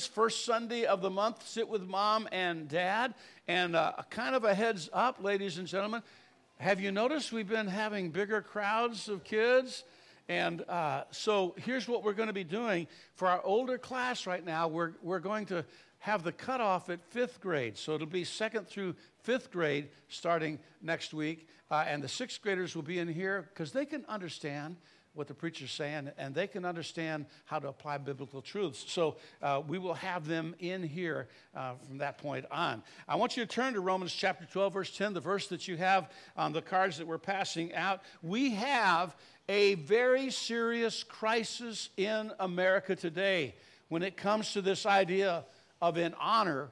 first Sunday of the month, sit with mom and dad. And uh, kind of a heads up, ladies and gentlemen, have you noticed we've been having bigger crowds of kids? And uh, so here's what we're going to be doing for our older class right now. We're, we're going to have the cutoff at fifth grade. So it'll be second through fifth grade starting next week. Uh, and the sixth graders will be in here because they can understand what the preacher's saying, and they can understand how to apply biblical truths. So uh, we will have them in here uh, from that point on. I want you to turn to Romans chapter 12, verse 10, the verse that you have on the cards that we're passing out. We have a very serious crisis in America today when it comes to this idea of in honor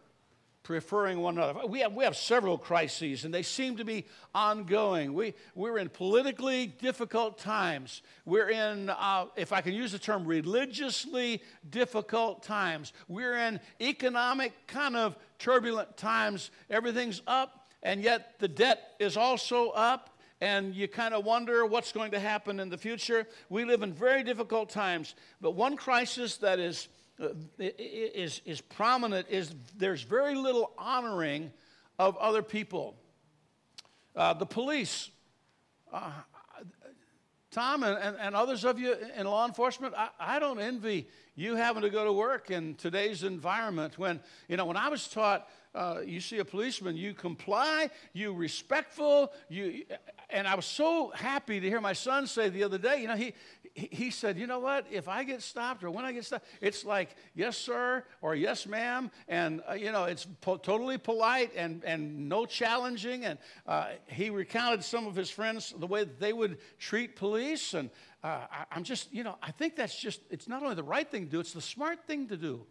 preferring one another. We have, we have several crises, and they seem to be ongoing. We, we're in politically difficult times. We're in, uh, if I can use the term, religiously difficult times. We're in economic kind of turbulent times. Everything's up, and yet the debt is also up. And you kind of wonder what's going to happen in the future. We live in very difficult times. But one crisis that is is, is prominent is there's very little honoring of other people. Uh, the police, uh, Tom and, and, and, others of you in law enforcement, I, I don't envy you having to go to work in today's environment when, you know, when I was taught, uh, you see a policeman, you comply, you respectful, you, and I was so happy to hear my son say the other day, you know, he, he said, you know what? If I get stopped or when I get stopped, it's like, yes, sir, or yes, ma'am. And, uh, you know, it's po- totally polite and, and no challenging. And uh, he recounted some of his friends, the way that they would treat police. And uh, I, am just, you know, I think that's just, it's not only the right thing to do, it's the smart thing to do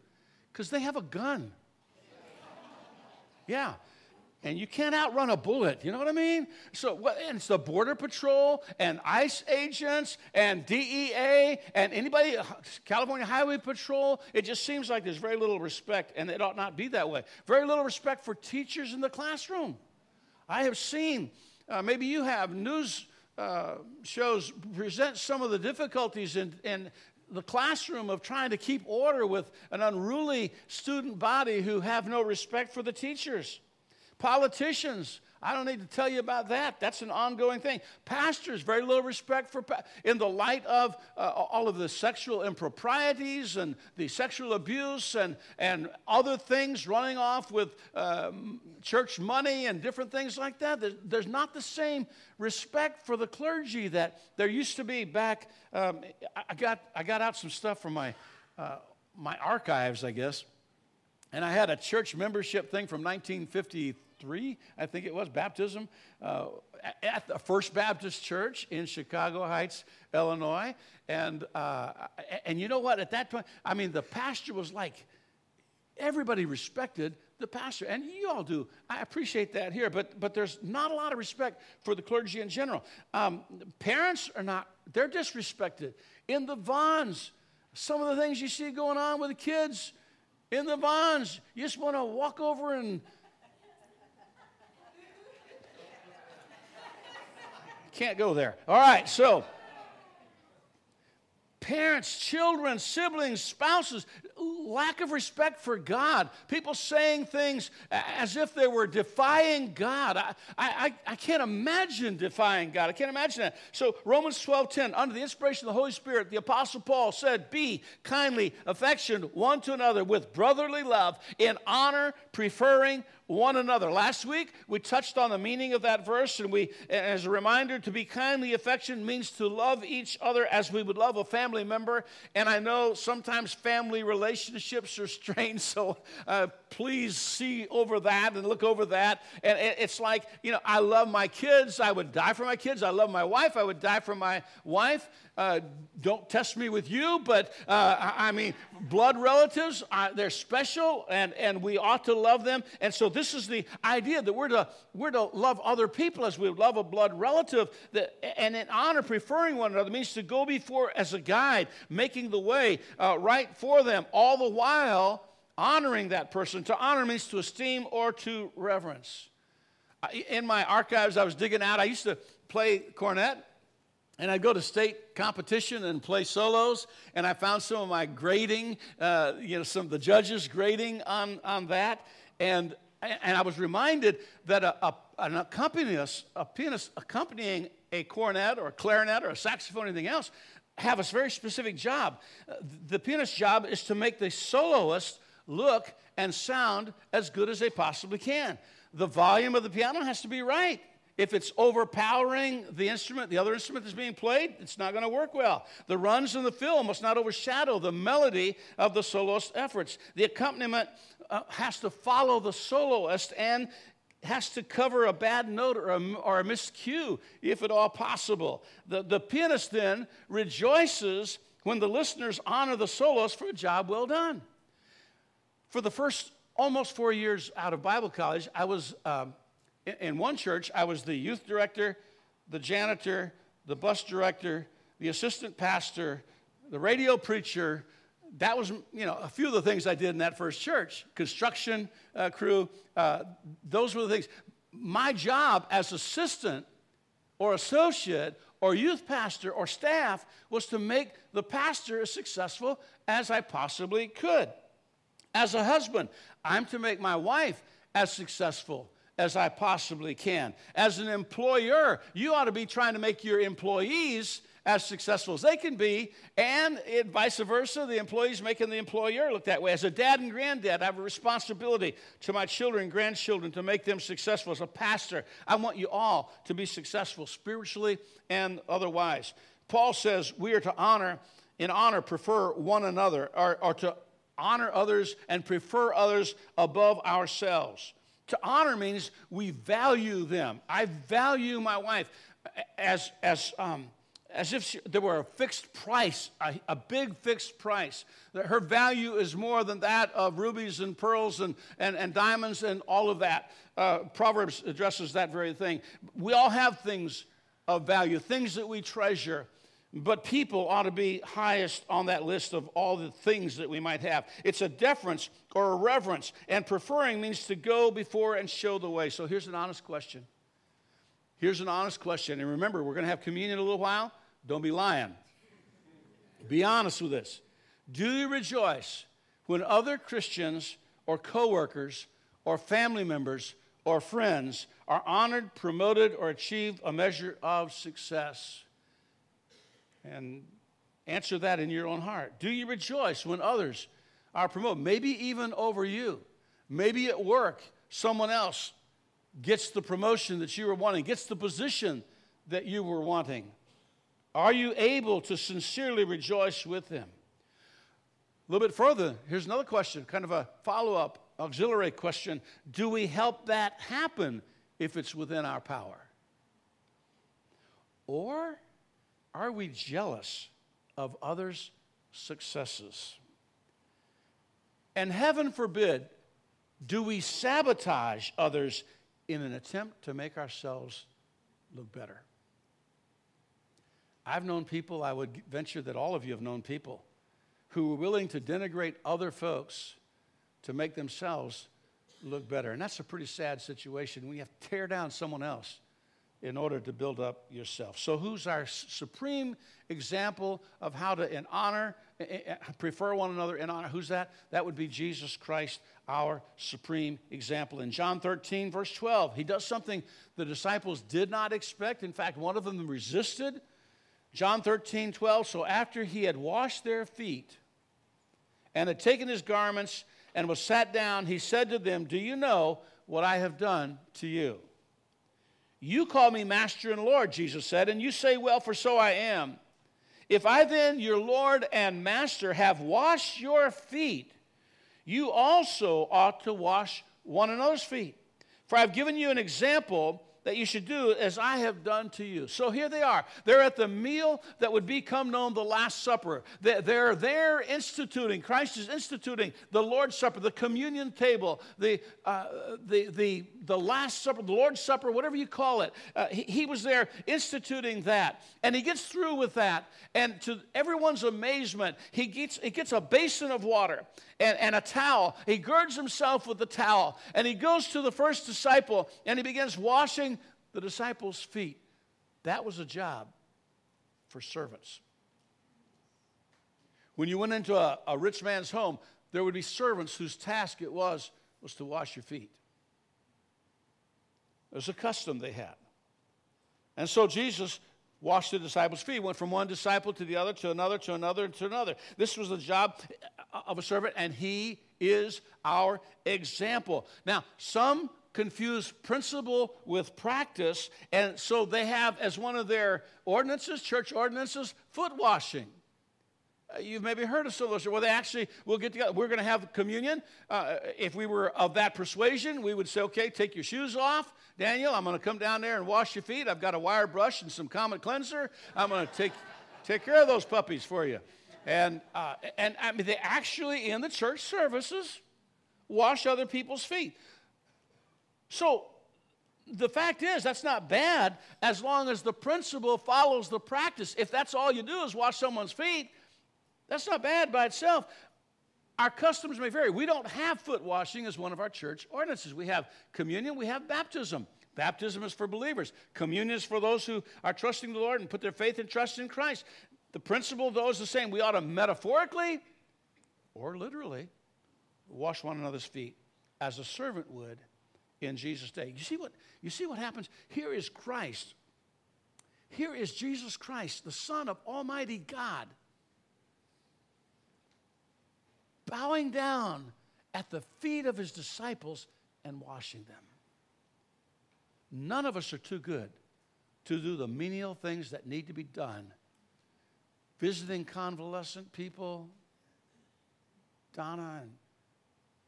because they have a gun. Yeah and you can't outrun a bullet. You know what I mean? So, it's the Border Patrol and ICE agents and DEA and anybody, California Highway Patrol. It just seems like there's very little respect, and it ought not be that way. Very little respect for teachers in the classroom. I have seen, uh, maybe you have, news uh, shows present some of the difficulties in, in the classroom of trying to keep order with an unruly student body who have no respect for the teachers. Politicians, I don't need to tell you about that. That's an ongoing thing. Pastors, very little respect for, pa- in the light of uh, all of the sexual improprieties and the sexual abuse and, and other things running off with um, church money and different things like that. There's, there's, not the same respect for the clergy that there used to be back. Um, I, got, I got out some stuff from my, uh, my archives, I guess. And I had a church membership thing from 1953 three, I think it was, baptism uh, at the First Baptist Church in Chicago Heights, Illinois. And, uh, and you know what? At that point, I mean, the pastor was like, everybody respected the pastor. And you all do. I appreciate that here, but, but there's not a lot of respect for the clergy in general. Um, parents are not, they're disrespected. In the Vons, some of the things you see going on with the kids in the Vons, you just want to walk over and Can't go there. All right, so parents, children, siblings, spouses, lack of respect for God, people saying things as if they were defying God. I, I, I can't imagine defying God. I can't imagine that. So, Romans 12 10, under the inspiration of the Holy Spirit, the Apostle Paul said, Be kindly affectioned one to another with brotherly love, in honor, preferring one another. Last week, we touched on the meaning of that verse, and we, as a reminder, to be kindly affectioned means to love each other as we would love a family member. And I know sometimes family relationships are strained, so uh, please see over that and look over that. And it's like, you know, I love my kids, I would die for my kids. I love my wife, I would die for my wife. Uh, don't test me with you, but uh, I mean, blood relatives, uh, they're special and, and we ought to love them. And so, this is the idea that we're to, we're to love other people as we love a blood relative. That, and in honor, preferring one another means to go before as a guide, making the way uh, right for them, all the while honoring that person. To honor means to esteem or to reverence. In my archives, I was digging out, I used to play cornet and I'd go to state competition and play solos, and I found some of my grading, uh, you know, some of the judges grading on, on that. And, and I was reminded that a, a, an accompanist, a pianist accompanying a cornet or a clarinet or a saxophone or anything else have a very specific job. Uh, the pianist's job is to make the soloist look and sound as good as they possibly can. The volume of the piano has to be right. If it's overpowering the instrument, the other instrument that's being played, it's not going to work well. The runs and the fill must not overshadow the melody of the soloist's efforts. The accompaniment uh, has to follow the soloist and has to cover a bad note or a, or a miscue, if at all possible. The, the pianist then rejoices when the listeners honor the soloist for a job well done. For the first almost four years out of Bible college, I was um, in one church, I was the youth director, the janitor, the bus director, the assistant pastor, the radio preacher. That was, you know, a few of the things I did in that first church. Construction uh, crew, uh, those were the things. My job as assistant or associate or youth pastor or staff was to make the pastor as successful as I possibly could. As a husband, I'm to make my wife as successful as I possibly can. As an employer, you ought to be trying to make your employees as successful as they can be, and it, vice versa, the employees making the employer look that way. As a dad and granddad, I have a responsibility to my children and grandchildren to make them successful. As a pastor, I want you all to be successful spiritually and otherwise. Paul says we are to honor, in honor, prefer one another, or, or to honor others and prefer others above ourselves. To honor means we value them. I value my wife as, as, um, as if she, there were a fixed price, a, a, big fixed price. That her value is more than that of rubies and pearls and, and, and diamonds and all of that. Uh, Proverbs addresses that very thing. We all have things of value, things that we treasure. But people ought to be highest on that list of all the things that we might have. It's a deference or a reverence, and preferring means to go before and show the way. So here's an honest question. Here's an honest question. And remember, we're going to have communion in a little while. Don't be lying. Be honest with this. Do you rejoice when other Christians or coworkers or family members or friends are honored, promoted, or achieve a measure of success? And answer that in your own heart. Do you rejoice when others are promoted? Maybe even over you. Maybe at work, someone else gets the promotion that you were wanting, gets the position that you were wanting. Are you able to sincerely rejoice with them? A little bit further, here's another question, kind of a follow up, auxiliary question. Do we help that happen if it's within our power? Or are we jealous of others' successes? And heaven forbid, do we sabotage others in an attempt to make ourselves look better? I've known people, I would venture that all of you have known people, who were willing to denigrate other folks to make themselves look better. And that's a pretty sad situation We have to tear down someone else in order to build up yourself. So, who's our supreme example of how to in honor, eh, eh, eh, prefer one another in honor? Who's that? That would be Jesus Christ, our supreme example. In John 13, verse 12, he does something the disciples did not expect. In fact, one of them resisted. John 13, 12. So, after he had washed their feet and had taken his garments and was sat down, he said to them, Do you know what I have done to you? You call me Master and Lord, Jesus said, and you say, Well, for so I am. If I then, your Lord and Master, have washed your feet, you also ought to wash one another's feet. For I've given you an example that you should do as I have done to you. So here they are. They're at the meal that would become known the Last Supper. They're there instituting, Christ is instituting the Lord's Supper, the communion table, the, uh, the, the, the Last Supper, the Lord's Supper, whatever you call it. Uh, he, he was there instituting that. And he gets through with that. And to everyone's amazement, he gets, he gets a basin of water and, and a towel. He girds himself with the towel and he goes to the first disciple and he begins washing the disciples' feet. That was a job for servants. When you went into a, a rich man's home, there would be servants whose task it was was to wash your feet. It was a custom they had. And so Jesus washed the disciples' feet, went from one disciple to the other, to another, to another, to another. This was the job uh, of a servant, and he is our example. Now, some confuse principle with practice, and so they have as one of their ordinances, church ordinances, foot washing. Uh, you've maybe heard of some of those where they actually will get together. We're going to have communion. Uh, if we were of that persuasion, we would say, okay, take your shoes off. Daniel, I'm going to come down there and wash your feet. I've got a wire brush and some common cleanser. I'm going to take, take care of those puppies for you. And, uh, and I mean, they actually, in the church services, wash other people's feet. So the fact is, that's not bad as long as the principle follows the practice. If that's all you do is wash someone's feet, that's not bad by itself. Our customs may vary. We don't have foot washing as one of our church ordinances. We have communion, we have baptism. Baptism is for believers. Communion is for those who are trusting the Lord and put their faith and trust in Christ. The principle, though, is the same. We ought to metaphorically or literally wash one another's feet as a servant would in Jesus' day. You see what, you see what happens? Here is Christ. Here is Jesus Christ, the Son of Almighty God bowing down at the feet of his disciples and washing them. None of us are too good to do the menial things that need to be done. Visiting convalescent people, Donna and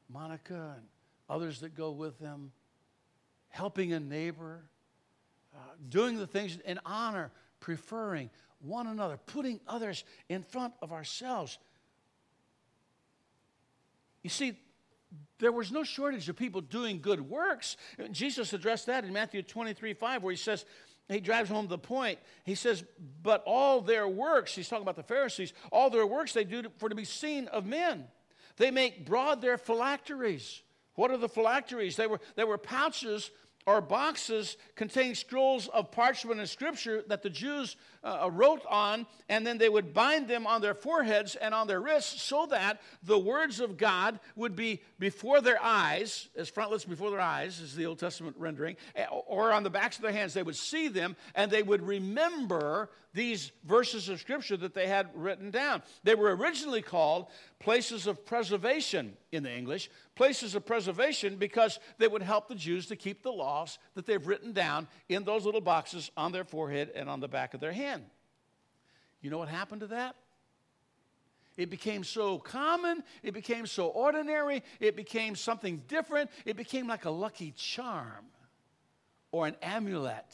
Monica and others that go with them, helping a neighbor, uh, doing the things in honor, preferring one another, putting others in front of ourselves. You see, there was no shortage of people doing good works. Jesus addressed that in Matthew 23 5, where he says, he drives home the point. He says, But all their works, he's talking about the Pharisees, all their works they do for to be seen of men. They make broad their phylacteries. What are the phylacteries? They were, they were pouches or boxes containing scrolls of parchment and scripture that the Jews uh, wrote on, and then they would bind them on their foreheads and on their wrists so that the words of God would be before their eyes, as frontlets before their eyes, is the Old Testament rendering, eh, or on the backs of their hands. They would see them and they would remember these verses of scripture that they had written down. They were originally called places of preservation in the English, places of preservation because they would help the Jews to keep the laws that they've written down in those little boxes on their forehead and on the back of their hand. You know what happened to that? It became so common, it became so ordinary, it became something different, it became like a lucky charm or an amulet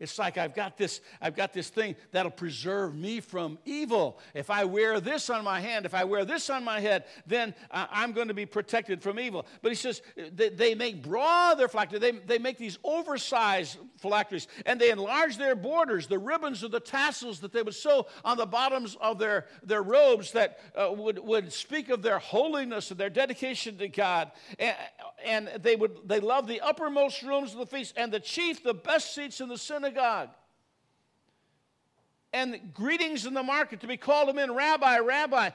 it's like I've got this, I've got this thing that'll preserve me from evil. If I wear this on my hand, if I wear this on my head, then I'm going to be protected from evil. But he says they, they make broad their phylacteries. They, they make these oversized phylacteries, and they enlarge their borders, the ribbons or the tassels that they would sew on the bottoms of their, their robes that uh, would, would speak of their holiness and their dedication to God. And, and they would they love the uppermost rooms of the feast, and the chief, the best seats in the synagogue synagogue. And greetings in the market to be called him in, Rabbi, Rabbi.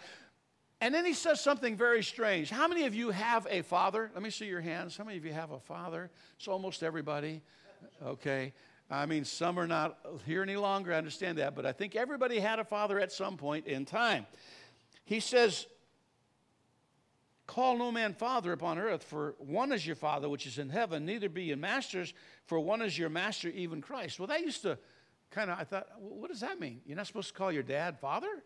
And then he says something very strange. How many of you have a father? Let me see your hands. How many of you have a father? It's almost everybody. Okay. I mean, some are not here any longer. I understand that. But I think everybody had a father at some point in time. He says, Call no man father upon earth, for one is your father which is in heaven, neither be ye masters, for one is your master, even Christ. Well, that used to kind of, I thought, what does that mean? You're not supposed to call your dad father?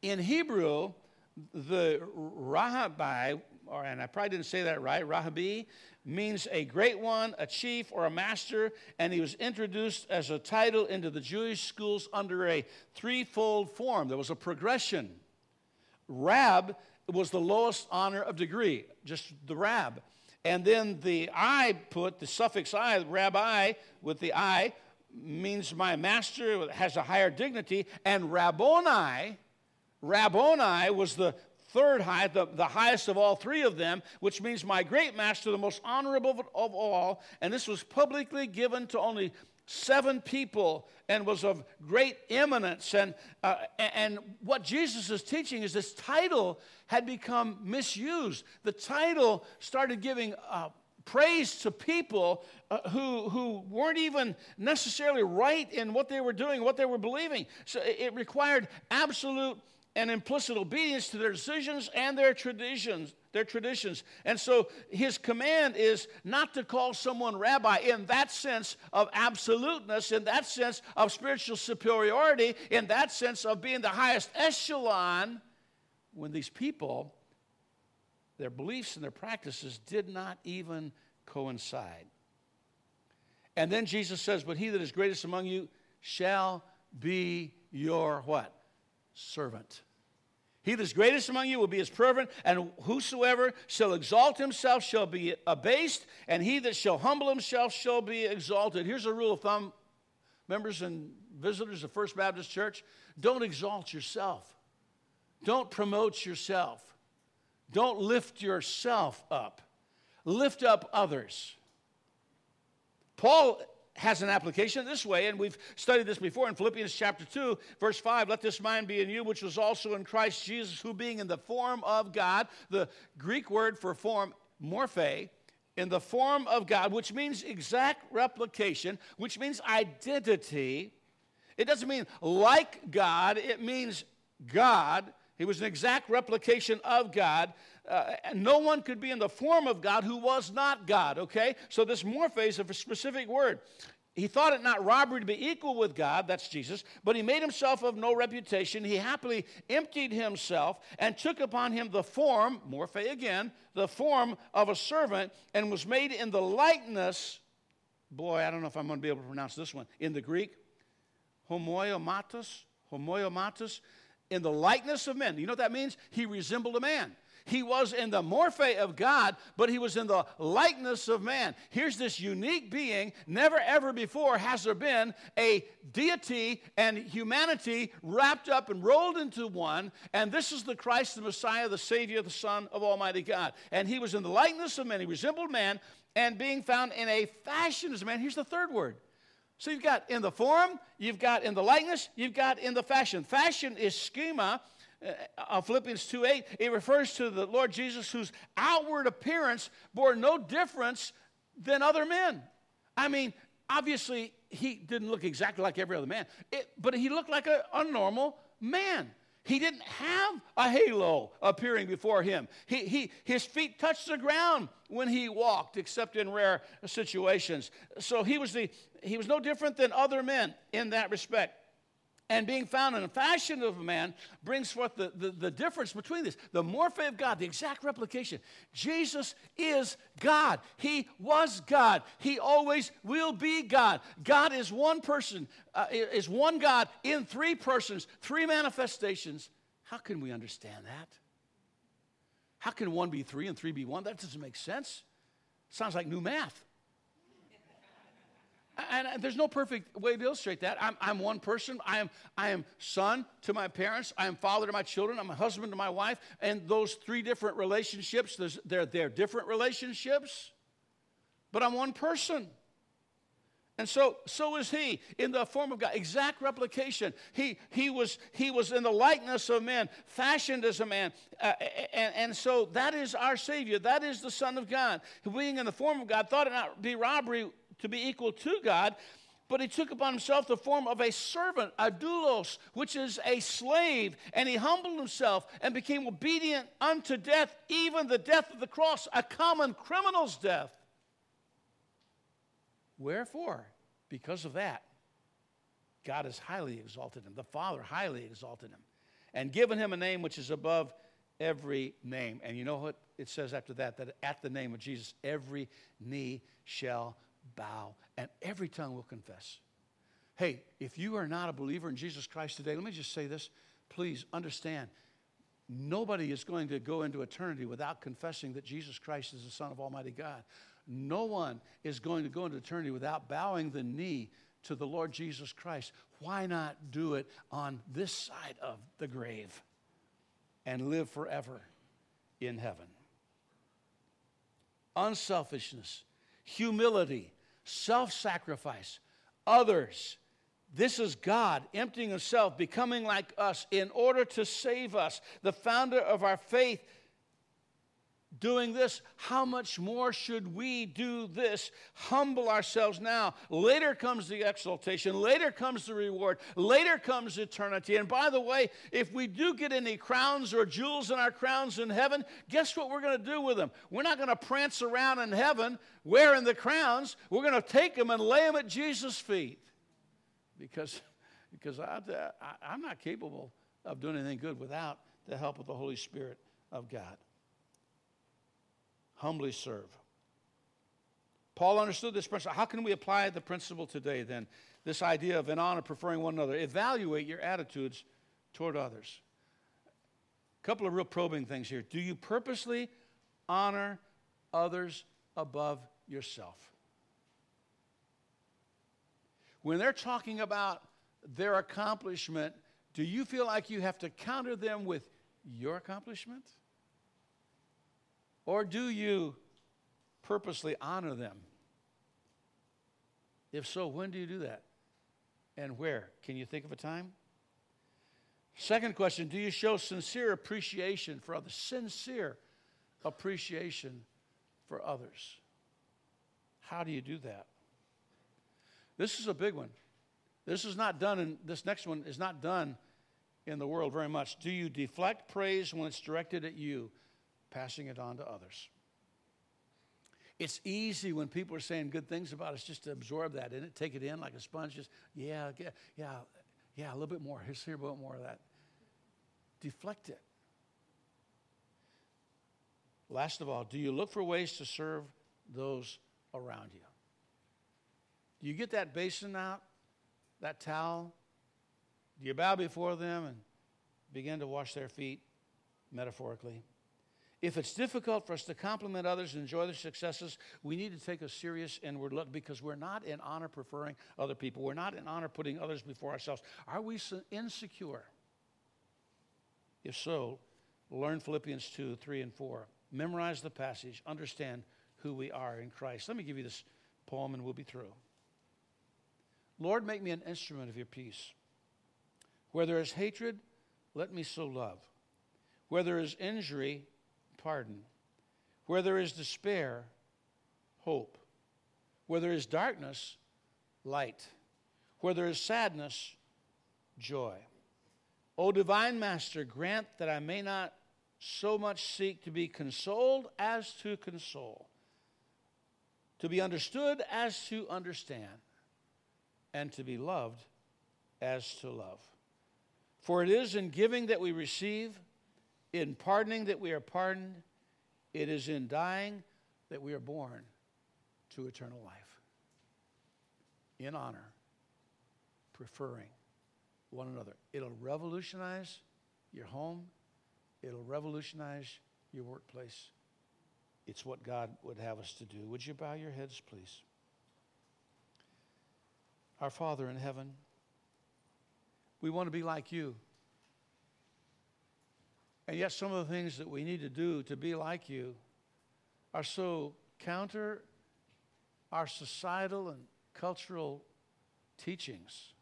In Hebrew, the Rahabi, or, and I probably didn't say that right, Rahabi, means a great one, a chief, or a master, and he was introduced as a title into the Jewish schools under a threefold form. There was a progression. Rab was the lowest honor of degree, just the rab. And then the I put, the suffix I, rabbi with the I, means my master has a higher dignity. And Rabboni, Rabboni was the third high, the, the highest of all three of them, which means my great master, the most honorable of all. And this was publicly given to only seven people and was of great eminence. And, uh, and what Jesus is teaching is this title had become misused. The title started giving uh, praise to people uh, who, who weren't even necessarily right in what they were doing, what they were believing. So it required absolute and implicit obedience to their decisions and their traditions their traditions. And so his command is not to call someone rabbi in that sense of absoluteness in that sense of spiritual superiority in that sense of being the highest echelon when these people their beliefs and their practices did not even coincide. And then jesus says but he that is greatest among you shall be your what? Servant he that is greatest among you will be his servant, and whosoever shall exalt himself shall be abased, and he that shall humble himself shall be exalted. Here's a rule of thumb, members and visitors of First Baptist Church don't exalt yourself, don't promote yourself, don't lift yourself up, lift up others. Paul has an application this way, and we've studied this before in Philippians chapter 2, verse 5. Let this mind be in you, which was also in Christ Jesus, who being in the form of God, the Greek word for form, morphe, in the form of God, which means exact replication, which means identity. It doesn't mean like God, it means God. He was an exact replication of God uh, no one could be in the form of God who was not God, okay? So this morphe is a specific word. He thought it not robbery to be equal with God, that's Jesus, but he made himself of no reputation. He happily emptied himself and took upon him the form, morphe again, the form of a servant, and was made in the likeness, boy, I don't know if I'm going to be able to pronounce this one, in the Greek, homoiomatos, homoiomatos, in the likeness of men. You know what that means? He resembled a man. He was in the morphe of God, but he was in the likeness of man. Here's this unique being. Never ever before has there been a deity and humanity wrapped up and rolled into one. And this is the Christ, the Messiah, the Savior, the Son of Almighty God. And he was in the likeness of man. He resembled man and being found in a fashion as a man. Here's the third word. So you've got in the form, you've got in the likeness, you've got in the fashion. Fashion is schema uh, Philippians 2 8, it refers to the Lord Jesus whose outward appearance bore no difference than other men. I mean, obviously, he didn't look exactly like every other man, it, but he looked like a, a normal man. He didn't have a halo appearing before him. He, he, his feet touched the ground when he walked, except in rare situations. So he was, the, he was no different than other men in that respect and being found in the fashion of a man brings forth the, the, the, difference between this the morphe of god the exact replication. Jesus is god. He was god. He always will be god. God is one person uh, is one god in three persons three manifestations. How can we understand that? How can one be three and three be one? That doesn't make sense. Sounds like new math and there's no perfect way to illustrate that. I'm, I'm one person. I am, I am son to my parents. I am father to my children. I'm a husband to my wife. And those three different relationships, they're, they're different relationships, but I'm one person. And so, so is he in the form of God, exact replication. He, he, was, he was in the likeness of man, fashioned as a man. Uh, and, and so that is our Savior. That is the Son of God. Being in the form of God, thought it not be robbery to be equal to God, but he took upon himself the form of a servant, a doulos, which is a slave, and he humbled himself and became obedient unto death, even the death of the cross, a common criminal's death. Wherefore, because of that, God has highly exalted him. The Father highly exalted him and given him a name which is above every name. And you know what it says after that? That at the name of Jesus, every knee shall bow, and every tongue will confess. Hey, if you are not a believer in Jesus Christ today, let me just say this. Please understand, nobody is going to go into eternity without confessing that Jesus Christ is the Son of Almighty God. No one is going to go into eternity without bowing the knee to the Lord Jesus Christ. Why not do it on this side of the grave and live forever in heaven? Unselfishness, humility, self sacrifice, others. This is God emptying himself, becoming like us in order to save us. The founder of our faith doing this, how much more should we do this? Humble ourselves now. Later comes the exaltation. Later comes the reward. Later comes eternity. And by the way, if we do get any crowns or jewels in our crowns in heaven, guess what we're going to do with them? We're not going to prance around in heaven wearing the crowns. We're going to take them and lay them at Jesus' feet. Because, because I, I, I'm not capable of doing anything good without the help of the Holy Spirit of God humbly serve. Paul understood this principle. How can we apply the principle today then? This idea of in honor, preferring one another. Evaluate your attitudes toward others. A couple of real probing things here. Do you purposely honor others above yourself? When they're talking about their accomplishment, do you feel like you have to counter them with your accomplishment? Or do you purposely honor them? If so, when do you do that? And where? Can you think of a time? Second question Do you show sincere appreciation for others? Sincere appreciation for others. How do you do that? This is a big one. This is not done, and this next one is not done in the world very much. Do you deflect praise when it's directed at you? Passing it on to others. It's easy when people are saying good things about us just to absorb that in it, take it in like a sponge. Just, yeah, yeah, yeah, a little bit more. Here's here a bit more of that. Deflect it. Last of all, do you look for ways to serve those around you? Do you get that basin out, that towel? Do you bow before them and begin to wash their feet, metaphorically? If it's difficult for us to compliment others and enjoy their successes, we need to take a serious inward look because we're not in honor preferring other people. We're not in honor putting others before ourselves. Are we insecure? If so, learn Philippians 2, 3, and 4. Memorize the passage, understand who we are in Christ. Let me give you this poem and we'll be through. Lord, make me an instrument of your peace. Where there is hatred, let me sow love. Where there is injury, pardon. Where there is despair, hope. Where there is darkness, light. Where there is sadness, joy. O divine Master, grant that I may not so much seek to be consoled as to console, to be understood as to understand, and to be loved as to love. For it is in giving that we receive in pardoning that we are pardoned. It is in dying that we are born to eternal life. In honor, preferring one another. It'll revolutionize your home, it'll revolutionize your workplace. It's what God would have us to do. Would you bow your heads, please? Our Father in heaven, we want to be like you. And yet, some of the things that we need to do to be like you are so counter our societal and cultural teachings.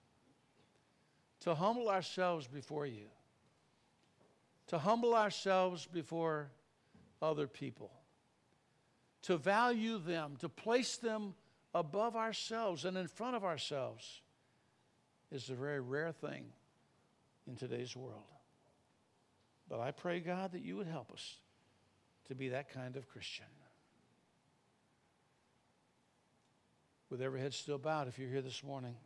To humble ourselves before you, to humble ourselves before other people, to value them, to place them above ourselves and in front of ourselves is a very rare thing in today's world. But I pray, God, that you would help us to be that kind of Christian. With every head still bowed, if you're here this morning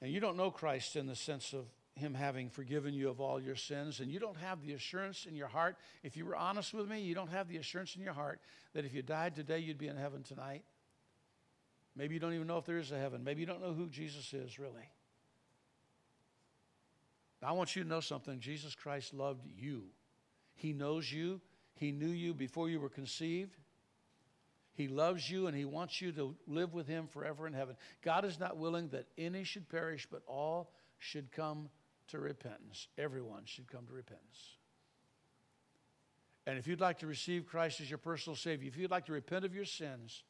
and you don't know Christ in the sense of him having forgiven you of all your sins, and you don't have the assurance in your heart, if you were honest with me, you don't have the assurance in your heart that if you died today, you'd be in heaven tonight. Maybe you don't even know if there is a heaven. Maybe you don't know who Jesus is, really. I want you to know something. Jesus Christ loved you. He knows you. He knew you before you were conceived. He loves you and he wants you to live with him forever in heaven. God is not willing that any should perish, but all should come to repentance. Everyone should come to repentance. And if you'd like to receive Christ as your personal Savior, if you'd like to repent of your sins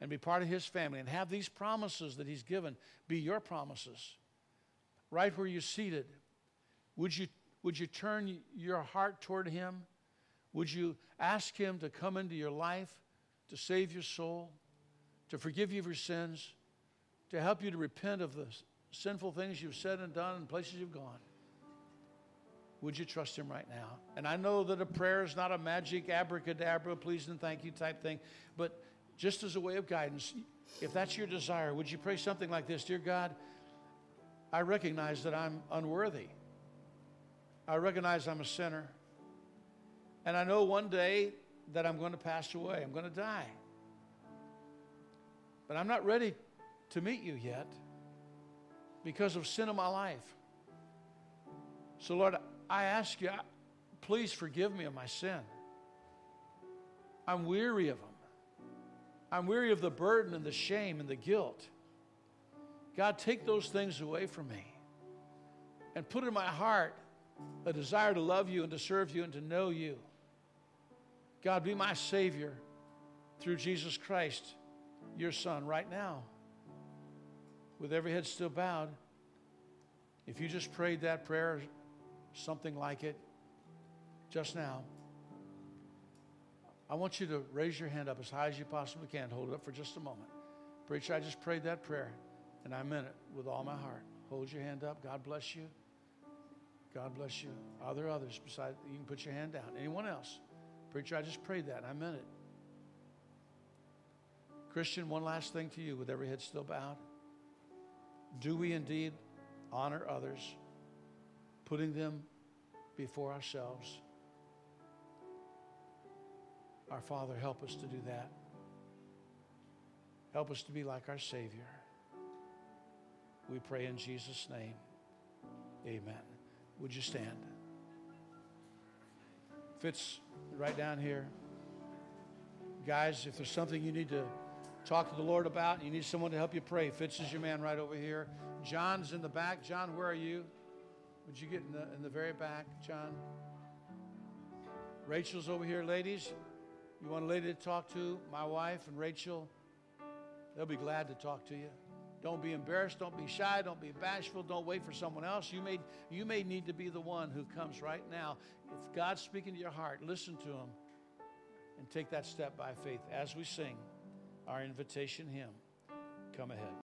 and be part of His family and have these promises that He's given be your promises. Right where you're seated, would you, would you turn your heart toward Him? Would you ask Him to come into your life, to save your soul, to forgive you of your sins, to help you to repent of the sinful things you've said and done and places you've gone? Would you trust Him right now? And I know that a prayer is not a magic abracadabra, please and thank you type thing, but just as a way of guidance, if that's your desire, would you pray something like this Dear God, I recognize that I'm unworthy. I recognize I'm a sinner. And I know one day that I'm going to pass away, I'm going to die. But I'm not ready to meet you yet because of sin in my life. So, Lord, I ask you, please forgive me of my sin. I'm weary of them. I'm weary of the burden and the shame and the guilt. God, take those things away from me and put in my heart a desire to love you and to serve you and to know you. God, be my Savior through Jesus Christ, your Son, right now. With every head still bowed, if you just prayed that prayer, something like it, just now, I want you to raise your hand up as high as you possibly can. Hold it up for just a moment. Preacher, I just prayed that prayer, and I meant it with all my heart. Hold your hand up. God bless you. God bless you. Are there others besides? You can put your hand down. Anyone else? Preacher, I just prayed that, and I meant it. Christian, one last thing to you with every head still bowed. Do we indeed honor others, putting them before ourselves? Our Father, help us to do that. Help us to be like our Savior. We pray in Jesus' name. Amen. Would you stand? Fitz, right down here. Guys, if there's something you need to talk to the Lord about, you need someone to help you pray, Fitz is your man right over here. John's in the back. John, where are you? Would you get in the, in the very back, John? Rachel's over here, ladies. You want a lady to talk to? My wife and Rachel, they'll be glad to talk to you. Don't be embarrassed. Don't be shy. Don't be bashful. Don't wait for someone else. You may, you may need to be the one who comes right now. If God's speaking to your heart, listen to Him and take that step by faith as we sing our invitation hymn. Come ahead.